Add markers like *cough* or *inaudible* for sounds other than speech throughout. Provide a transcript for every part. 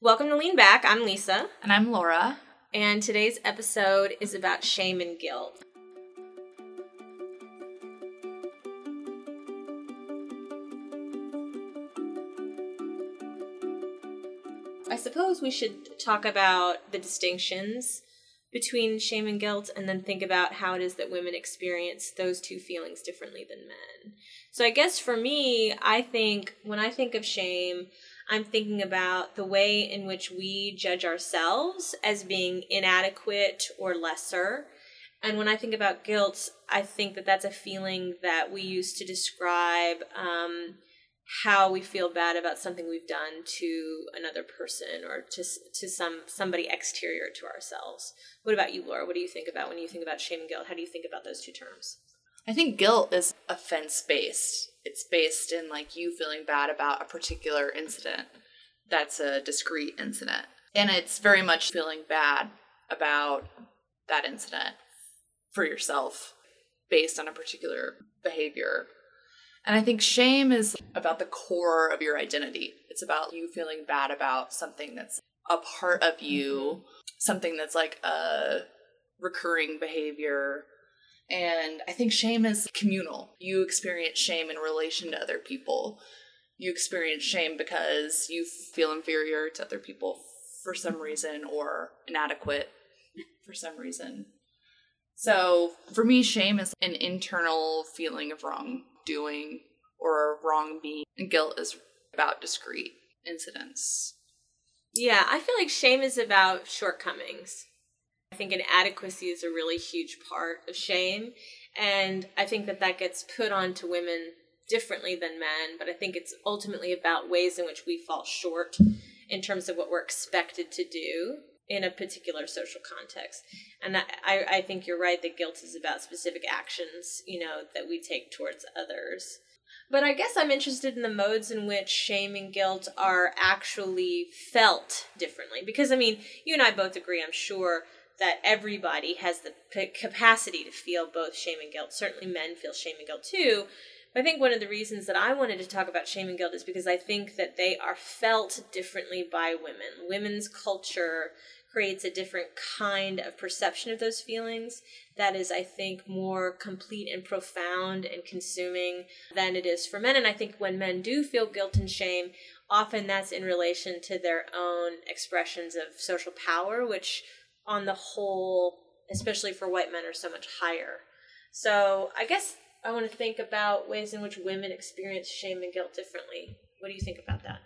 Welcome to Lean Back. I'm Lisa, And I'm Laura. and today's episode is about shame and guilt. I suppose we should talk about the distinctions between shame and guilt and then think about how it is that women experience those two feelings differently than men. So I guess for me, I think when I think of shame, I'm thinking about the way in which we judge ourselves as being inadequate or lesser. And when I think about guilt, I think that that's a feeling that we use to describe um, how we feel bad about something we've done to another person or to to some somebody exterior to ourselves. What about you, Laura? What do you think about when you think about shame and guilt? How do you think about those two terms? I think guilt is offense based. It's based in like you feeling bad about a particular incident that's a discrete incident. And it's very much feeling bad about that incident for yourself based on a particular behavior. And I think shame is about the core of your identity. It's about you feeling bad about something that's a part of you, mm-hmm. something that's like a recurring behavior. And I think shame is communal. You experience shame in relation to other people. You experience shame because you feel inferior to other people for some reason or inadequate for some reason. So for me, shame is an internal feeling of wrongdoing or wrong being, and guilt is about discrete incidents. Yeah, I feel like shame is about shortcomings. I think inadequacy is a really huge part of shame. And I think that that gets put onto women differently than men, but I think it's ultimately about ways in which we fall short in terms of what we're expected to do in a particular social context. And I, I think you're right that guilt is about specific actions, you know, that we take towards others. But I guess I'm interested in the modes in which shame and guilt are actually felt differently. Because, I mean, you and I both agree, I'm sure, that everybody has the p- capacity to feel both shame and guilt. Certainly, men feel shame and guilt too. But I think one of the reasons that I wanted to talk about shame and guilt is because I think that they are felt differently by women. Women's culture creates a different kind of perception of those feelings that is, I think, more complete and profound and consuming than it is for men. And I think when men do feel guilt and shame, often that's in relation to their own expressions of social power, which on the whole, especially for white men, are so much higher. So I guess I want to think about ways in which women experience shame and guilt differently. What do you think about that?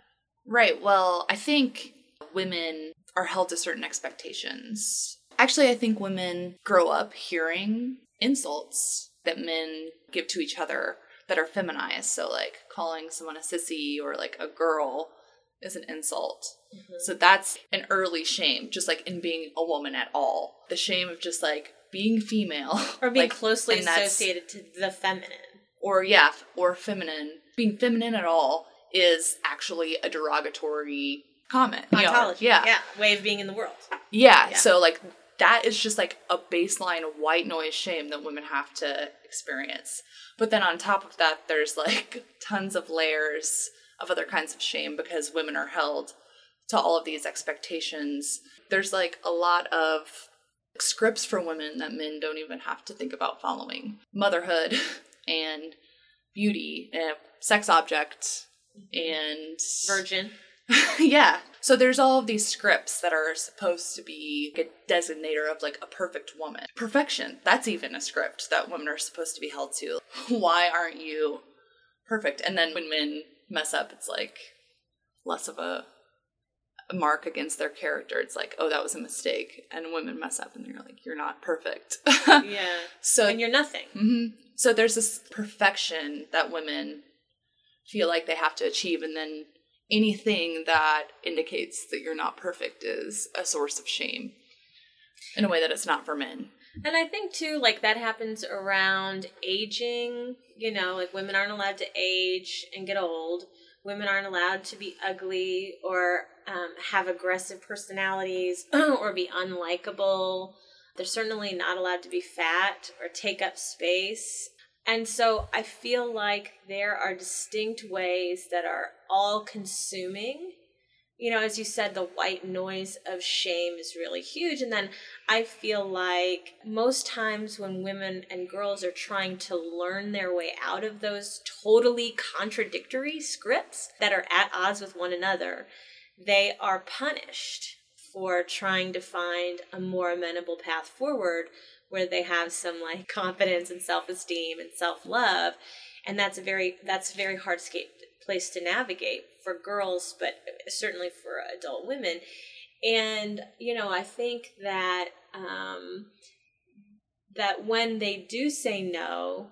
Right. Well, I think women are held to certain expectations. Actually, I think women grow up hearing insults that men give to each other that are feminized. So, like calling someone a sissy or like a girl is an insult. Mm-hmm. So, that's an early shame, just like in being a woman at all. The shame of just like being female or being like, closely associated to the feminine. Or, yeah, or feminine. Being feminine at all is actually a derogatory comment. Ontology. You know? Yeah. Yeah. Way of being in the world. Yeah. yeah. So like that is just like a baseline white noise shame that women have to experience. But then on top of that, there's like tons of layers of other kinds of shame because women are held to all of these expectations. There's like a lot of scripts for women that men don't even have to think about following. Motherhood *laughs* and beauty, and sex object, and virgin. *laughs* yeah. So there's all of these scripts that are supposed to be a designator of like a perfect woman. Perfection. That's even a script that women are supposed to be held to. Why aren't you perfect? And then when men mess up, it's like less of a, a mark against their character. It's like, oh, that was a mistake. And women mess up and they're like, you're not perfect. *laughs* yeah. So and you're nothing. Mm-hmm. So there's this perfection that women feel like they have to achieve, and then anything that indicates that you're not perfect is a source of shame in a way that it's not for men. And I think too, like that happens around aging. You know, like women aren't allowed to age and get old. Women aren't allowed to be ugly or um, have aggressive personalities *clears throat* or be unlikable. They're certainly not allowed to be fat or take up space. And so I feel like there are distinct ways that are all consuming, you know, as you said, the white noise of shame is really huge. And then I feel like most times when women and girls are trying to learn their way out of those totally contradictory scripts that are at odds with one another, they are punished for trying to find a more amenable path forward where they have some like *laughs* confidence and self-esteem and self-love and that's a very that's a very hard place to navigate for girls but certainly for adult women. And you know i think that um that when they do say no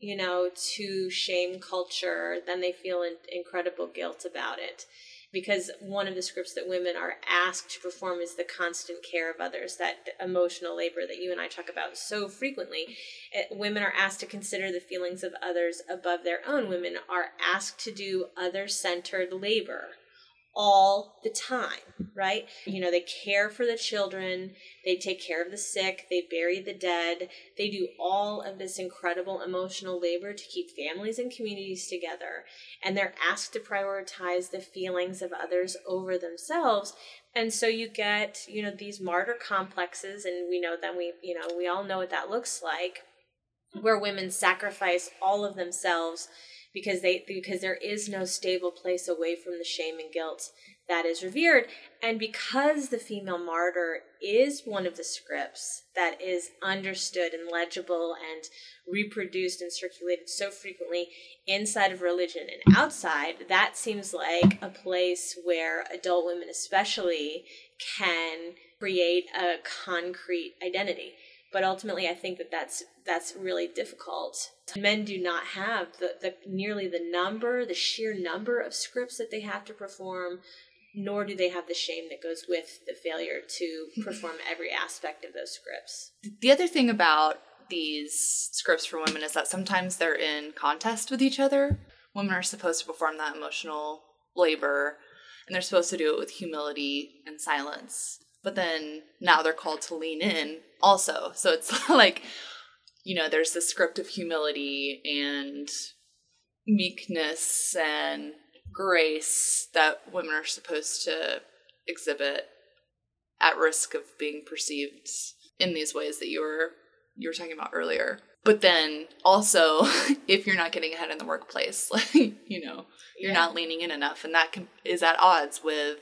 you know to shame culture then they feel in, incredible guilt about it because one of the scripts that women are asked to perform is the constant care of others, that emotional labor that you and I talk about so frequently. Eh, women are asked to consider the feelings of others above their own. Women are asked to do other centered labor all the time, right? You know, they care for the children, they take care of the sick, they bury the dead, they do all of this incredible emotional labor to keep families and communities together. And they're asked to prioritize the feelings of others over themselves. And so you get, you know, these martyr complexes, and we know that we, you know, we all know what that looks like, where women sacrifice all of themselves because they because there is no stable place away from the shame and guilt that is revered. And because the female martyr is one of the scripts that is understood and legible and reproduced and circulated so frequently inside of religion and outside that seems like a place where adult women especially can create a concrete identity but ultimately i think that that's that's really difficult. Men do not have the, the nearly the number the sheer number of scripts that they have to perform nor do they have the shame that goes with the failure to *laughs* perform every aspect of those scripts. The other thing about these scripts for women is that sometimes they're in contest with each other. Women are supposed to perform that emotional labor and they're supposed to do it with humility and silence. But then now they're called to lean in also. So it's *laughs* like, you know, there's the script of humility and meekness and grace that women are supposed to exhibit at risk of being perceived in these ways that you were you were talking about earlier. But then also, *laughs* if you're not getting ahead in the workplace, like *laughs* you know, you're yeah. not leaning in enough, and that can, is at odds with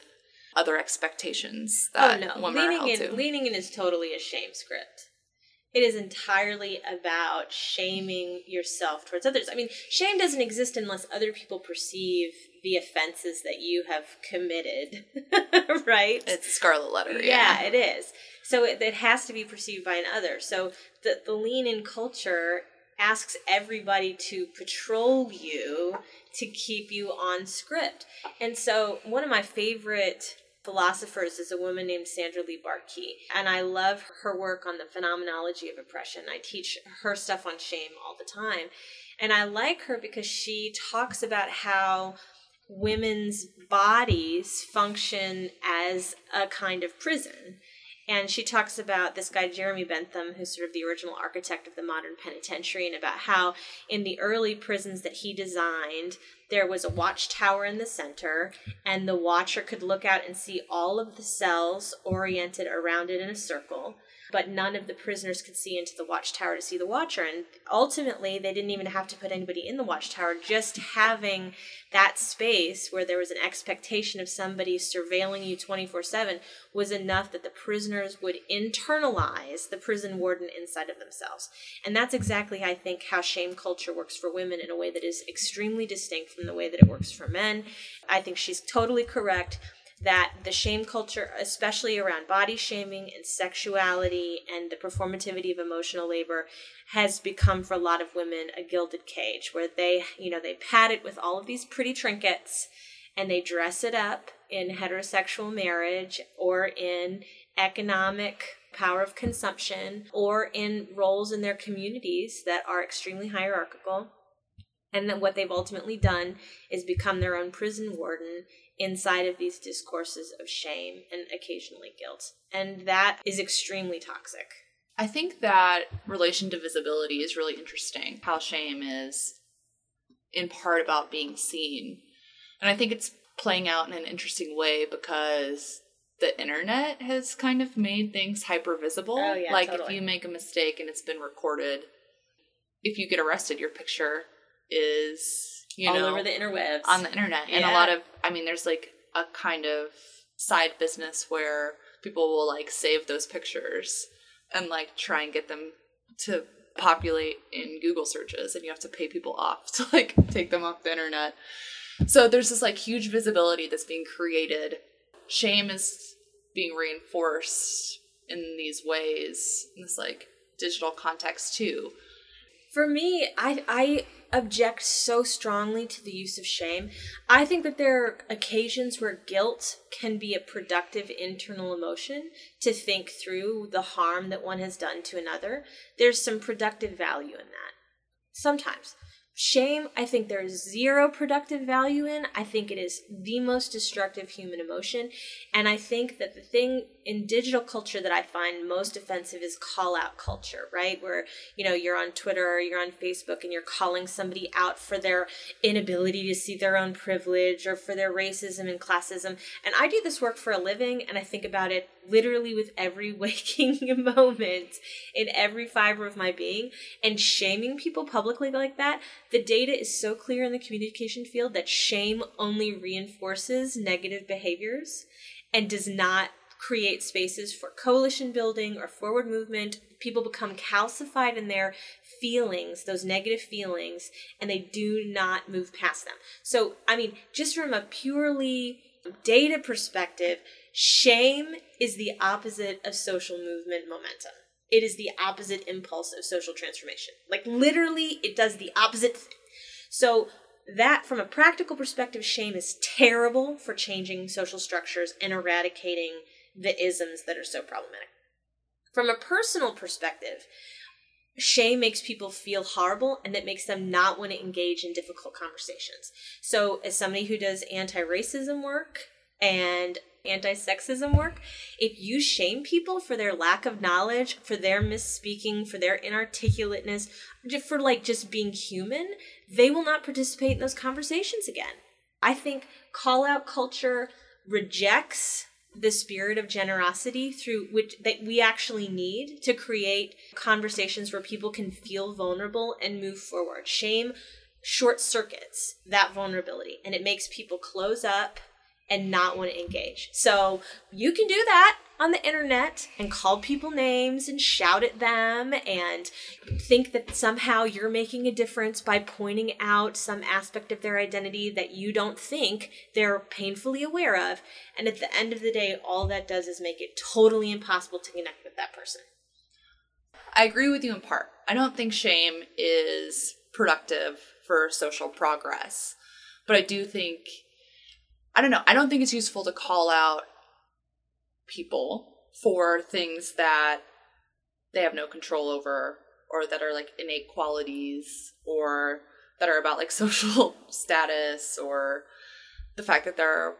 other expectations oh, that oh, no. women leaning are held in, to. Leaning in is totally a shame script. It is entirely about shaming yourself towards others. I mean, shame doesn't exist unless other people perceive the offenses that you have committed, *laughs* right? It's a scarlet letter. Yeah, yeah it is. So it, it has to be perceived by another. So the, the lean in culture asks everybody to patrol you to keep you on script. And so one of my favorite philosophers is a woman named Sandra Lee Bartky. And I love her work on the phenomenology of oppression. I teach her stuff on shame all the time. And I like her because she talks about how women's bodies function as a kind of prison. And she talks about this guy, Jeremy Bentham, who's sort of the original architect of the modern penitentiary, and about how in the early prisons that he designed, there was a watchtower in the center, and the watcher could look out and see all of the cells oriented around it in a circle but none of the prisoners could see into the watchtower to see the watcher. And ultimately, they didn't even have to put anybody in the watchtower. Just having that space where there was an expectation of somebody surveilling you 24 7 was enough that the prisoners would internalize the prison warden inside of themselves. And that's exactly, I think, how shame culture works for women in a way that is extremely distinct from the way that it works for men. I think she's totally correct that the shame culture, especially around body shaming and sexuality and the performativity of emotional labor, has become for a lot of women a gilded cage where they, you know, they pad it with all of these pretty trinkets and they dress it up in heterosexual marriage or in economic power of consumption or in roles in their communities that are extremely hierarchical. And then what they've ultimately done is become their own prison warden inside of these discourses of shame and occasionally guilt. And that is extremely toxic. I think that relation to visibility is really interesting. How shame is in part about being seen. And I think it's playing out in an interesting way because the internet has kind of made things hyper visible. Oh, yeah, like totally. if you make a mistake and it's been recorded, if you get arrested, your picture is you all know over the interwebs. on the internet, and a lot of I mean, there's like a kind of side business where people will like save those pictures and like try and get them to populate in Google searches, and you have to pay people off *laughs* to like take them off the internet. So there's this like huge visibility that's being created. Shame is being reinforced in these ways in this like digital context too. For me, I I object so strongly to the use of shame. I think that there are occasions where guilt can be a productive internal emotion to think through the harm that one has done to another. There's some productive value in that. Sometimes. Shame, I think there's zero productive value in. I think it is the most destructive human emotion. And I think that the thing in digital culture that I find most offensive is call out culture, right? Where, you know, you're on Twitter or you're on Facebook and you're calling somebody out for their inability to see their own privilege or for their racism and classism. And I do this work for a living and I think about it literally with every *laughs* waking moment in every fiber of my being. And shaming people publicly like that, the data is so clear in the communication field that shame only reinforces negative behaviors and does not create spaces for coalition building or forward movement. People become calcified in their feelings, those negative feelings, and they do not move past them. So, I mean, just from a purely data perspective, shame is the opposite of social movement momentum. It is the opposite impulse of social transformation. Like, literally, it does the opposite thing. So, that from a practical perspective, shame is terrible for changing social structures and eradicating the isms that are so problematic. From a personal perspective, shame makes people feel horrible and that makes them not want to engage in difficult conversations. So, as somebody who does anti racism work and anti sexism work, if you shame people for their lack of knowledge, for their misspeaking, for their inarticulateness, for like just being human, they will not participate in those conversations again. I think call out culture rejects the spirit of generosity through which that we actually need to create conversations where people can feel vulnerable and move forward. Shame short circuits that vulnerability and it makes people close up and not want to engage. So you can do that on the internet and call people names and shout at them and think that somehow you're making a difference by pointing out some aspect of their identity that you don't think they're painfully aware of. And at the end of the day, all that does is make it totally impossible to connect with that person. I agree with you in part. I don't think shame is productive for social progress, but I do think, I don't know, I don't think it's useful to call out people for things that they have no control over or that are like innate qualities or that are about like *laughs* social status or the fact that they're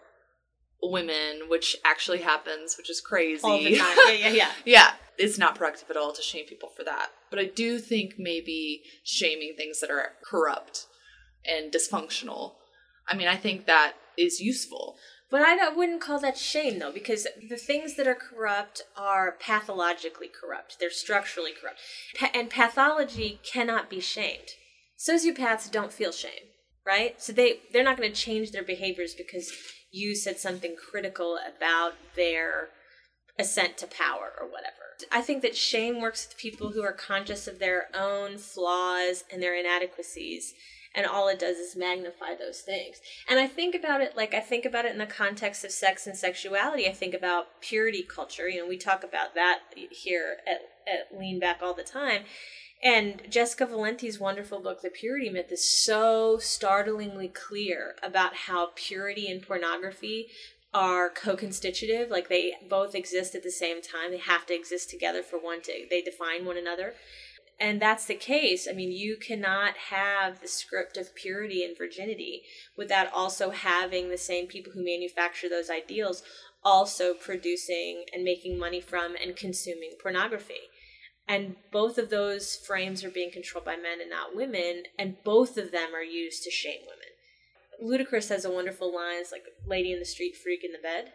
women, which actually happens, which is crazy. All the time. Yeah, yeah, yeah. *laughs* Yeah, it's not productive at all to shame people for that. But I do think maybe shaming things that are corrupt and dysfunctional. I mean, I think that is useful. But I wouldn't call that shame though, because the things that are corrupt are pathologically corrupt. They're structurally corrupt. Pa- and pathology cannot be shamed. Sociopaths don't feel shame, right? So they, they're not going to change their behaviors because you said something critical about their ascent to power or whatever. I think that shame works with people who are conscious of their own flaws and their inadequacies and all it does is magnify those things. And I think about it like I think about it in the context of sex and sexuality. I think about purity culture. You know, we talk about that here at, at Lean Back all the time. And Jessica Valenti's wonderful book, The Purity Myth, is so startlingly clear about how purity and pornography are co-constitutive like they both exist at the same time they have to exist together for one to they define one another and that's the case. I mean you cannot have the script of purity and virginity without also having the same people who manufacture those ideals also producing and making money from and consuming pornography. And both of those frames are being controlled by men and not women and both of them are used to shame women. Ludacris has a wonderful line, it's like lady in the street, freak in the bed.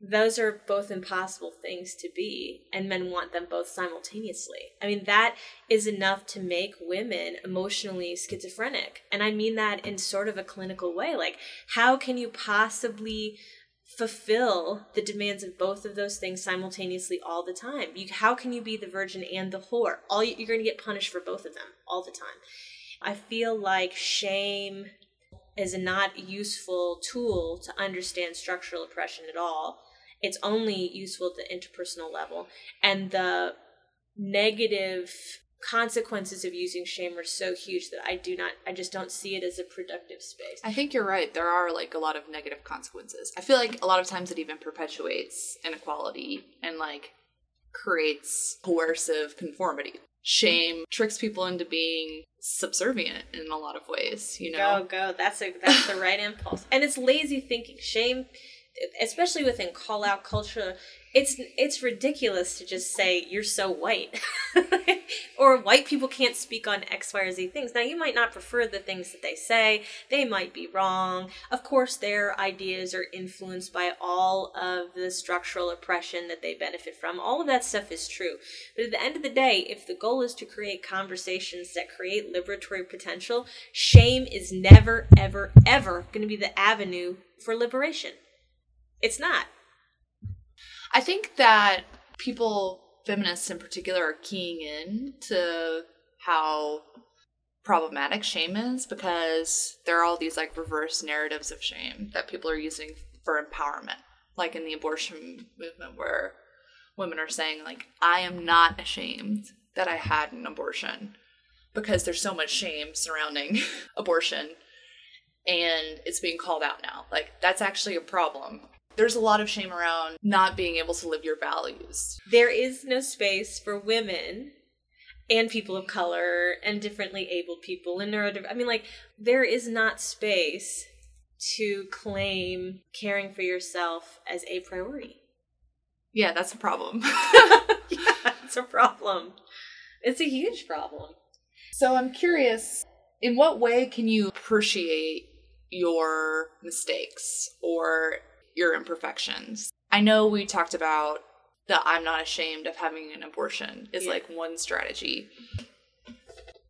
Those are both impossible things to be, and men want them both simultaneously. I mean, that is enough to make women emotionally schizophrenic. And I mean that in sort of a clinical way. Like, how can you possibly fulfill the demands of both of those things simultaneously all the time. You, how can you be the virgin and the whore? All you, you're going to get punished for both of them all the time. I feel like shame is a not a useful tool to understand structural oppression at all. It's only useful at the interpersonal level, and the negative consequences of using shame are so huge that I do not I just don't see it as a productive space. I think you're right. There are like a lot of negative consequences. I feel like a lot of times it even perpetuates inequality and like creates coercive conformity. Shame tricks people into being subservient in a lot of ways, you know. Go go. That's a that's the right impulse. And it's lazy thinking. Shame especially within call out culture it's it's ridiculous to just say you're so white *laughs* or white people can't speak on x y or z things. Now you might not prefer the things that they say. They might be wrong. Of course their ideas are influenced by all of the structural oppression that they benefit from. All of that stuff is true. But at the end of the day if the goal is to create conversations that create liberatory potential shame is never ever ever going to be the avenue for liberation it's not I think that people, feminists in particular, are keying in to how problematic shame is because there are all these like reverse narratives of shame that people are using for empowerment. Like in the abortion movement, where women are saying, like, I am not ashamed that I had an abortion because there's so much shame surrounding *laughs* abortion and it's being called out now. Like, that's actually a problem there's a lot of shame around not being able to live your values. There is no space for women and people of color and differently abled people and neurodiverse. I mean, like, there is not space to claim caring for yourself as a priority. Yeah, that's a problem. *laughs* yeah, it's a problem. It's a huge problem. So I'm curious in what way can you appreciate your mistakes or your imperfections. I know we talked about that I'm not ashamed of having an abortion is yeah. like one strategy.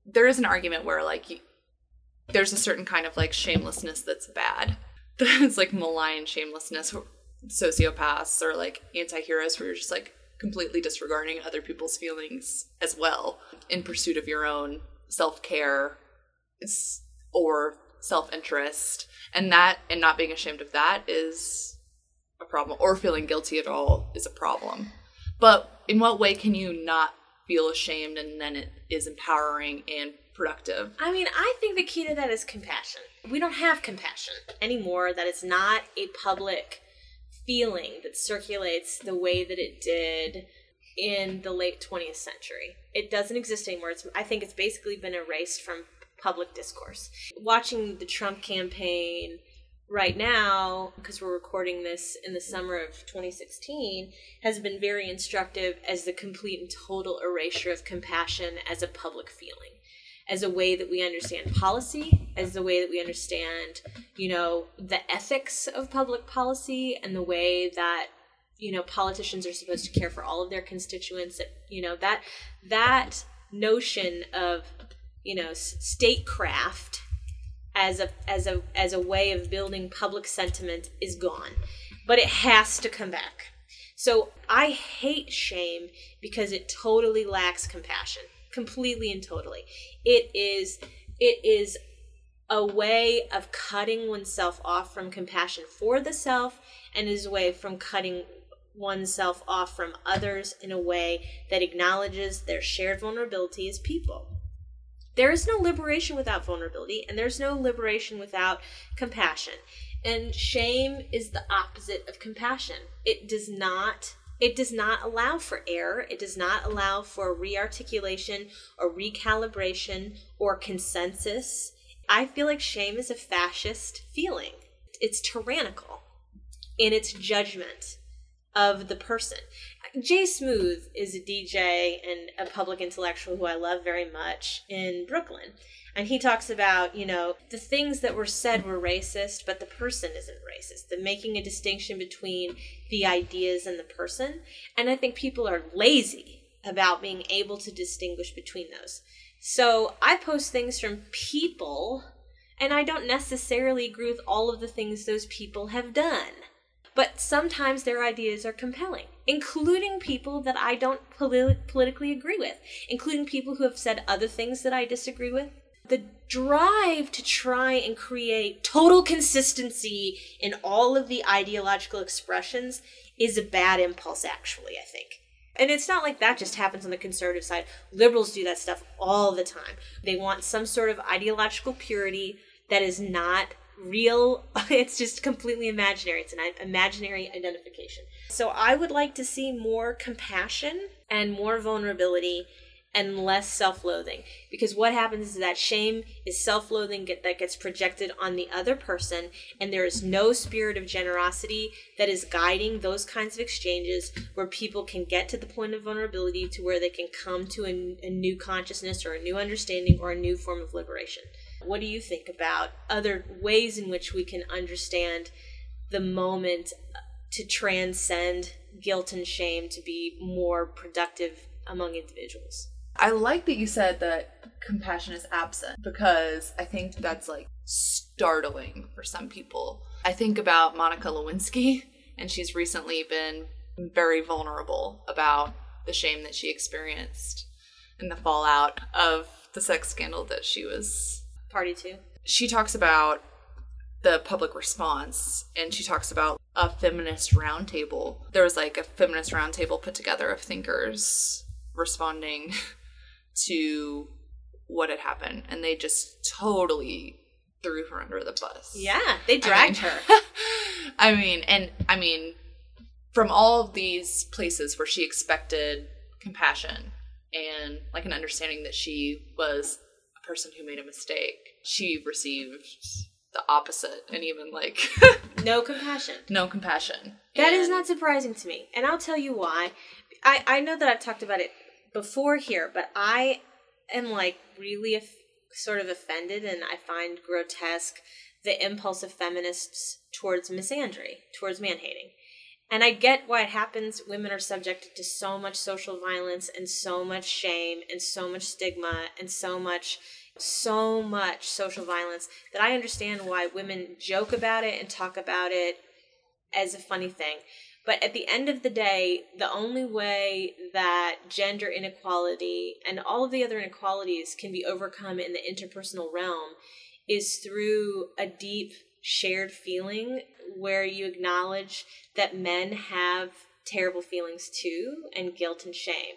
There is an argument where like you, there's a certain kind of like shamelessness that's bad. *laughs* It's like malign shamelessness, sociopaths or like anti-heroes where you're just like completely disregarding other people's feelings as well in pursuit of your own self-care or self-interest and that and not being ashamed of that is a problem or feeling guilty at all is a problem. But in what way can you not feel ashamed and then it is empowering and productive? I mean, I think the key to that is compassion. We don't have compassion anymore, that it's not a public feeling that circulates the way that it did in the late 20th century. It doesn't exist anymore. It's, I think it's basically been erased from public discourse. Watching the Trump campaign right now, because we're recording this in the summer of 2016, has been very instructive as the complete and total erasure of compassion as a public feeling, as a way that we understand policy, as the way that we understand, you know, the ethics of public policy and the way that you know politicians are supposed to care for all of their constituents that you know that that notion of you know statecraft as a as a as a way of building public sentiment is gone. But it has to come back. So i hate shame because it totally lacks compassion completely and totally. It is it is a way of cutting oneself off from compassion for the self and is a way from cutting oneself off from others in a way that acknowledges their shared vulnerability as people there is no liberation without vulnerability, and there's no liberation without compassion. And shame is the opposite of compassion. It does not it does not allow for error. It does not allow for rearticulation or recalibration or consensus. I feel like shame is a fascist feeling. It's tyrannical in its judgment of the person. Jay Smooth is a DJ and a public intellectual who I love very much in Brooklyn. And he talks about, you know, the things that were said were racist, but the person isn't racist. The making a distinction between the ideas and the person. And I think people are lazy about being able to distinguish between those. So I post things from people, and I don't necessarily agree with all of the things those people have done. But sometimes their ideas are compelling, including people that I don't polit- politically agree with, including people who have said other things that I disagree with. The drive to try and create total consistency in all of the ideological expressions is a bad impulse, actually, I think. And it's not like that just happens on the conservative side. Liberals do that stuff all the time. They want some sort of ideological purity that is not real. *laughs* It's just completely imaginary. It's an imaginary identification. So I would like to see more compassion and more vulnerability and less self-loathing. Because what happens is that shame is self-loathing get, that gets projected on the other person and there is no spirit of generosity that is guiding those kinds of exchanges where people can get to the point of vulnerability to where they can come to a, a new consciousness or a new understanding or a new form of liberation. What do you think about other ways in which we can understand the moment to transcend guilt and shame to be more productive among individuals I like that you said that compassion is absent because I think that's like startling for some people. I think about Monica Lewinsky, and she's recently been very vulnerable about the shame that she experienced and the fallout of the sex scandal that she was party to. She talks about the public response and she talks about a feminist roundtable. There was like a feminist roundtable put together of thinkers responding *laughs* to what had happened and they just totally threw her under the bus. Yeah, they dragged I mean, her. *laughs* I mean, and I mean, from all of these places where she expected compassion and like an understanding that she was a person who made a mistake, she received the opposite and even like *laughs* no compassion. No compassion. That and is not surprising to me. And I'll tell you why. I, I know that I've talked about it before here, but I am like really sort of offended and I find grotesque the impulse of feminists towards misandry, towards man hating. And I get why it happens. Women are subjected to so much social violence and so much shame and so much stigma and so much, so much social violence that I understand why women joke about it and talk about it as a funny thing. But at the end of the day, the only way that gender inequality and all of the other inequalities can be overcome in the interpersonal realm is through a deep shared feeling where you acknowledge that men have terrible feelings too and guilt and shame.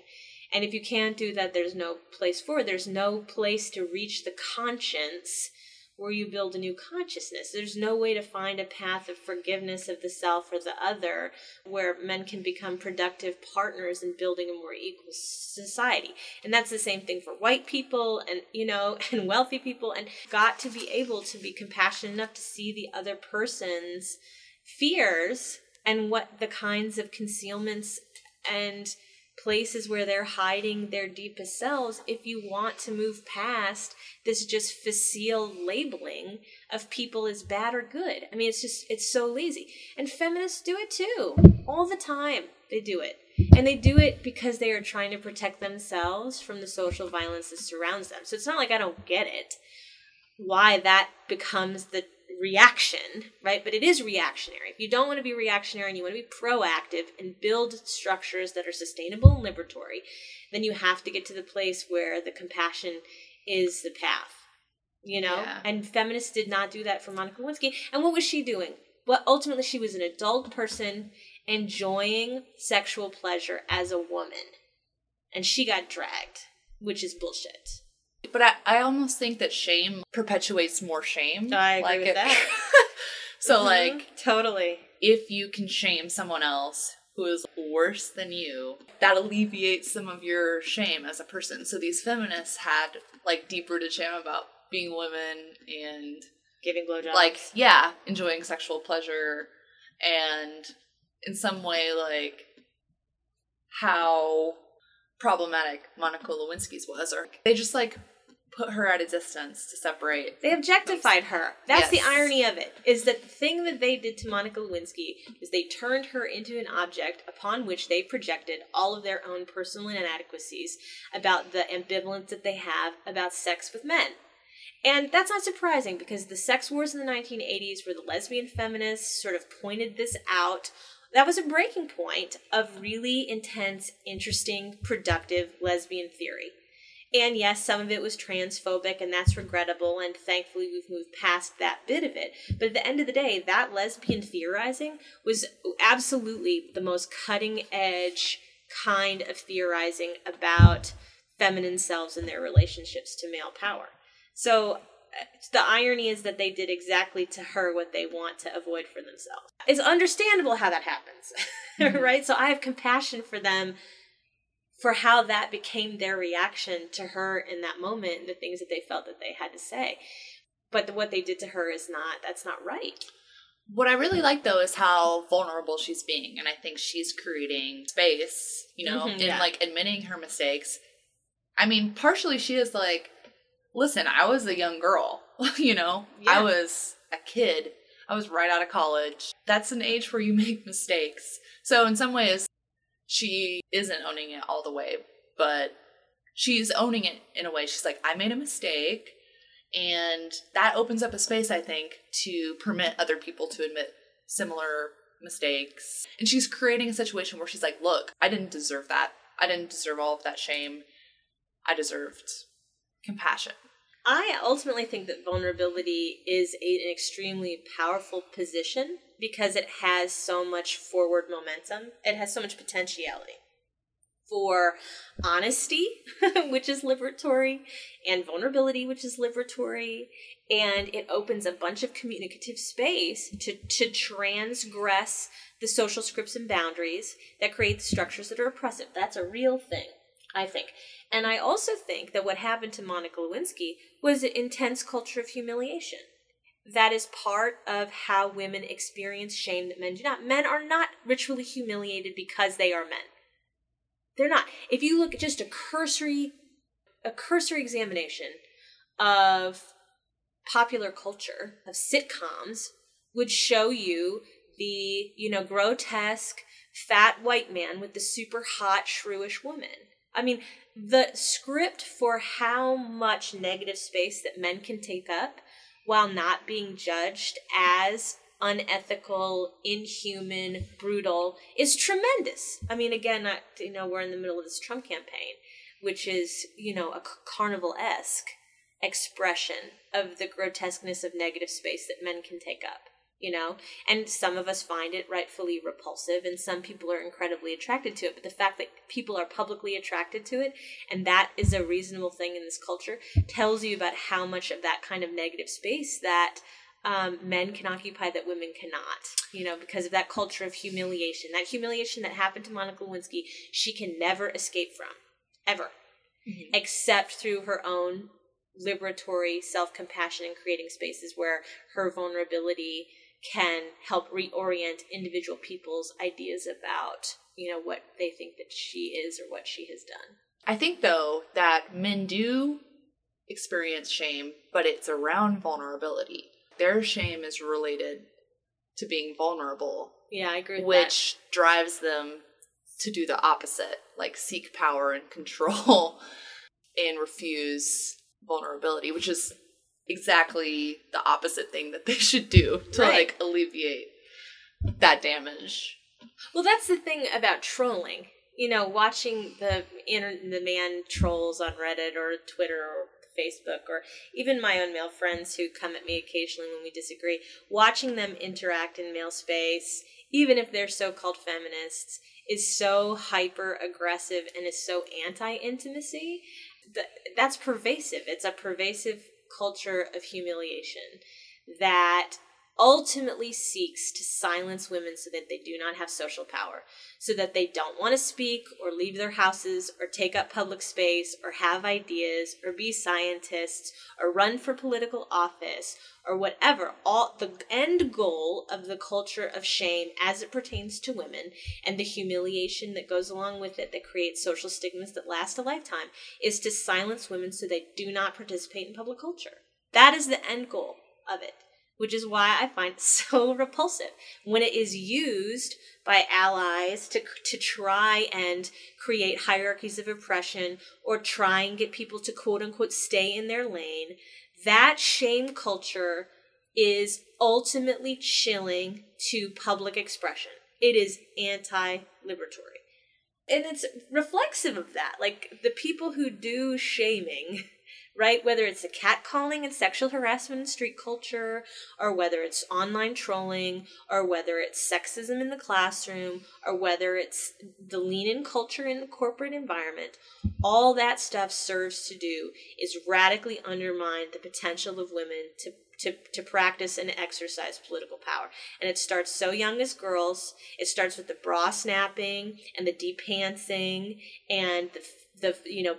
And if you can't do that, there's no place forward. There's no place to reach the conscience where you build a new consciousness. There's no way to find a path of forgiveness of the self or the other where men can become productive partners in building a more equal society. And that's the same thing for white people and, you know, *laughs* and wealthy people and got to be able to be compassionate enough to see the other person's fears and what the kinds of concealments and places where they're hiding their deepest selves if you want to move past this just facile labeling of people as bad or good. I mean, it's just, it's so lazy. And feminists do it too, all the time. They do it. And they do it because they are trying to protect themselves from the social violence that surrounds them. So it's not like I don't get it, why that becomes the reaction, right? But it is reactionary. If you don't want to be reactionary and you want to be proactive and build structures that are sustainable and liberatory, then you have to get to the place where the compassion is the path. You know? Yeah. And feminists did not do that for Monica Lewinsky. And what was she doing? Well, ultimately, she was an adult person enjoying sexual pleasure as a woman. And she got dragged, which is bullshit. But I, I almost think that shame perpetuates more shame. I agree like with it, that. *laughs* so, mm-hmm. like, totally. If you can shame someone else who is worse than you, that alleviates some of your shame as a person. So, these feminists had, like, deep rooted shame about being women and giving blowjobs. Like, yeah, enjoying sexual pleasure and in some way like how problematic Monica Lewinsky's was, or they just like put her at a distance to separate. They objectified her. That's the irony of it. Is that the thing that they did to Monica Lewinsky is they turned her into an object upon which they projected all of their own personal inadequacies about the ambivalence that they have about sex with men. And that's not surprising because the sex wars in the 1980s, where the lesbian feminists sort of pointed this out, that was a breaking point of really intense, interesting, productive lesbian theory. And yes, some of it was transphobic, and that's regrettable, and thankfully we've moved past that bit of it. But at the end of the day, that lesbian theorizing was absolutely the most cutting edge kind of theorizing about feminine selves and their relationships to male power. So uh, the irony is that they did exactly to her what they want to avoid for themselves. It's understandable how that happens, *laughs* right? So I have compassion for them for how that became their reaction to her in that moment and the things that they felt that they had to say. But what they did to her is not, that's not right. What I really like though is how vulnerable she's being, and I think she's creating space, you know, Mhm, in yeah. like admitting her mistakes. I mean, partially she is like, listen, I was a young girl, *laughs* you know, Yeah. I was a kid, I was right out of college. That's an age where you *laughs* make mistakes. So in some ways, she isn't owning it all the way, but she's owning it in a way. She's like, I made a mistake. And that opens up a space, I think, to permit other people to admit similar mistakes. And she's creating a situation where she's like, look, I didn't deserve that. I didn't deserve all of that shame. I deserved compassion. I ultimately think that vulnerability is a, an extremely powerful position because it has so much forward momentum. It has so much potentiality for honesty, *laughs* which is liberatory, and vulnerability, which is liberatory, and it opens a bunch of communicative space to, to transgress the social scripts and boundaries that create the structures that are oppressive. That's a real thing, I think. And I also think that what happened to Monica Lewinsky was an intense culture of humiliation. That is part of how women experience shame that men do not. Men are not ritually humiliated because they are men. They're not. If you look at just a cursory a cursory examination of popular culture, of sitcoms, would show you the, you know, grotesque fat white man with the super hot shrewish woman. I mean, the script for how much negative space that men can take up while not being judged as unethical, inhuman, brutal is tremendous. I mean, again, I, you know, we're in the middle of this Trump campaign, which is, you know, a carnival esque expression of the grotesqueness of negative space that men can take up. You know, and some of us find it rightfully repulsive, and some people are incredibly attracted to it. But the fact that people are publicly attracted to it, and that is a reasonable thing in this culture, tells you about how much of that kind of negative space that um, men can occupy that women cannot, you know, because of that culture of humiliation. That humiliation that happened to Monica Lewinsky, she can never escape from, ever, except through her own liberatory self compassion and creating spaces where her vulnerability can help reorient individual people's ideas about, you know, what they think that she is or what she has done. I think, though, that men do experience shame, but it's around vulnerability. Their shame is related to being vulnerable, Yeah, I agree with which drives them to do the opposite, like seek power and control *laughs* and refuse vulnerability, which is exactly the opposite thing that they *laughs* should do to Right. like alleviate that damage. Well, that's the thing about trolling. You know, watching the inter- the man trolls on Reddit or Twitter or Facebook or even my own male friends who come at me occasionally when we disagree, watching them interact in male space, even if they're so-called feminists, is so hyper aggressive and is so anti-intimacy. That, that's pervasive. It's a pervasive culture of humiliation that ultimately seeks to silence women so that they do not have social power, so that they don't want to speak or leave their houses or take up public space or have ideas or be scientists or run for political office or whatever. All the end goal of the culture of shame as it pertains to women and the humiliation that goes along with it that creates social stigmas that last a lifetime is to silence women so they do not participate in public culture. That is the end goal of it which is why I find it *laughs* so repulsive when it is used by allies to, to try and create hierarchies of oppression or try and get people to quote unquote stay in their lane. That shame culture is ultimately chilling to public expression. It is anti liberatory. And it's reflexive of that. Like the people who do shaming *laughs* right? Whether it's the catcalling and sexual harassment in street culture, or whether it's online trolling, or whether it's sexism in the classroom, or whether it's the lean in culture in the corporate environment, all that stuff serves to do is radically undermine the potential of women to to, to practice and exercise political power. And it starts so young as girls. It starts with the bra snapping and the deep pantsing and the, the you know,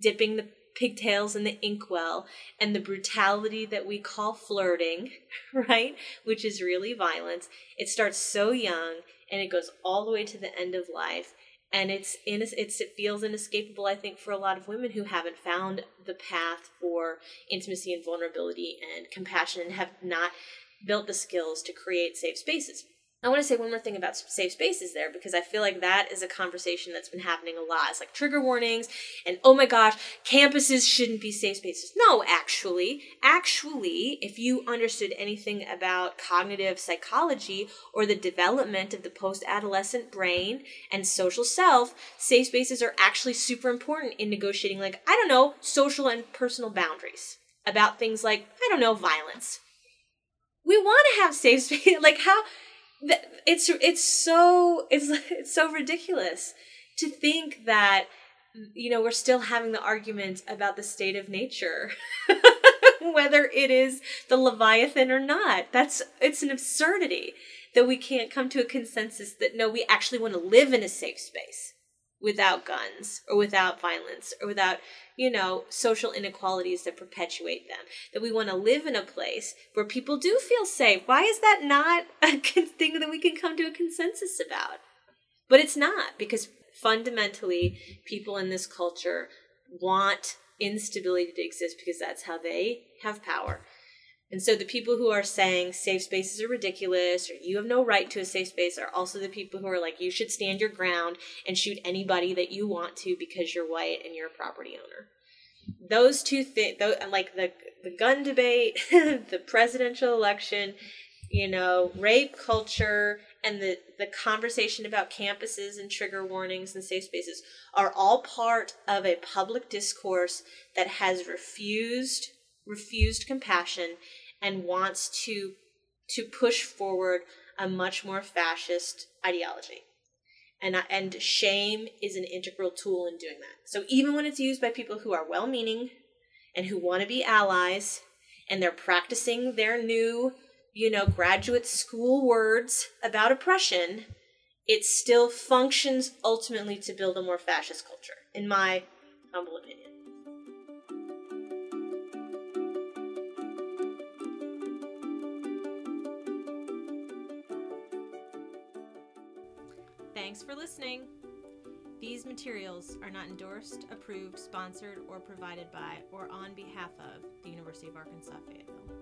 dipping the pigtails in the inkwell and the brutality that we call flirting, *laughs* right? Which is really violence. It starts so young and it goes all the way to the end of life. And it's in it's it feels inescapable, I think, for a lot of women who haven't found the path for intimacy and vulnerability and compassion and have not built the skills to create safe spaces. I want to say one more thing about safe spaces there because I feel like that is a conversation that's been happening a lot. It's like trigger warnings and oh my gosh, campuses shouldn't be safe spaces. No, actually, actually, if you understood anything about cognitive psychology or the development of the post adolescent brain and social self, safe spaces are actually super important in negotiating, like, I don't know, social and personal boundaries about things like, I don't know, violence. We want to have safe *laughs* space. Like, how it's it's so it's *laughs* it's so ridiculous to think that you know we're still having the argument about the state of nature *laughs* whether it is the leviathan or not. That's it's an absurdity that we can't come to a consensus that no we actually want to live in a safe space without guns or without violence or without, you know, social inequalities that perpetuate them. That we want to live in a place where people do feel safe. Why is that not *laughs* a thing that we can come to a consensus about? But it's not because fundamentally people in this culture want instability to exist because that's how they have power. And so the people who are saying safe spaces are ridiculous or you have no right to a safe space are also the people who are like you should stand your ground and shoot anybody that you want to because you're white and you're a property owner. Those two things, like the the gun debate, *laughs* the presidential election, you know, rape culture, and the the conversation about campuses and trigger warnings and safe spaces are all part of a public discourse that has refused refused compassion and wants to to push forward a much more fascist ideology. And, uh, and shame is an integral tool in doing that. So even when it's used by people who are well meaning and who want to be allies and they're practicing their new, you know, graduate school words about oppression, it still functions ultimately to build a more fascist culture, in my humble opinion. Thanks for listening. These materials are not endorsed, approved, sponsored, or provided by or on behalf of the University of Arkansas Fayetteville.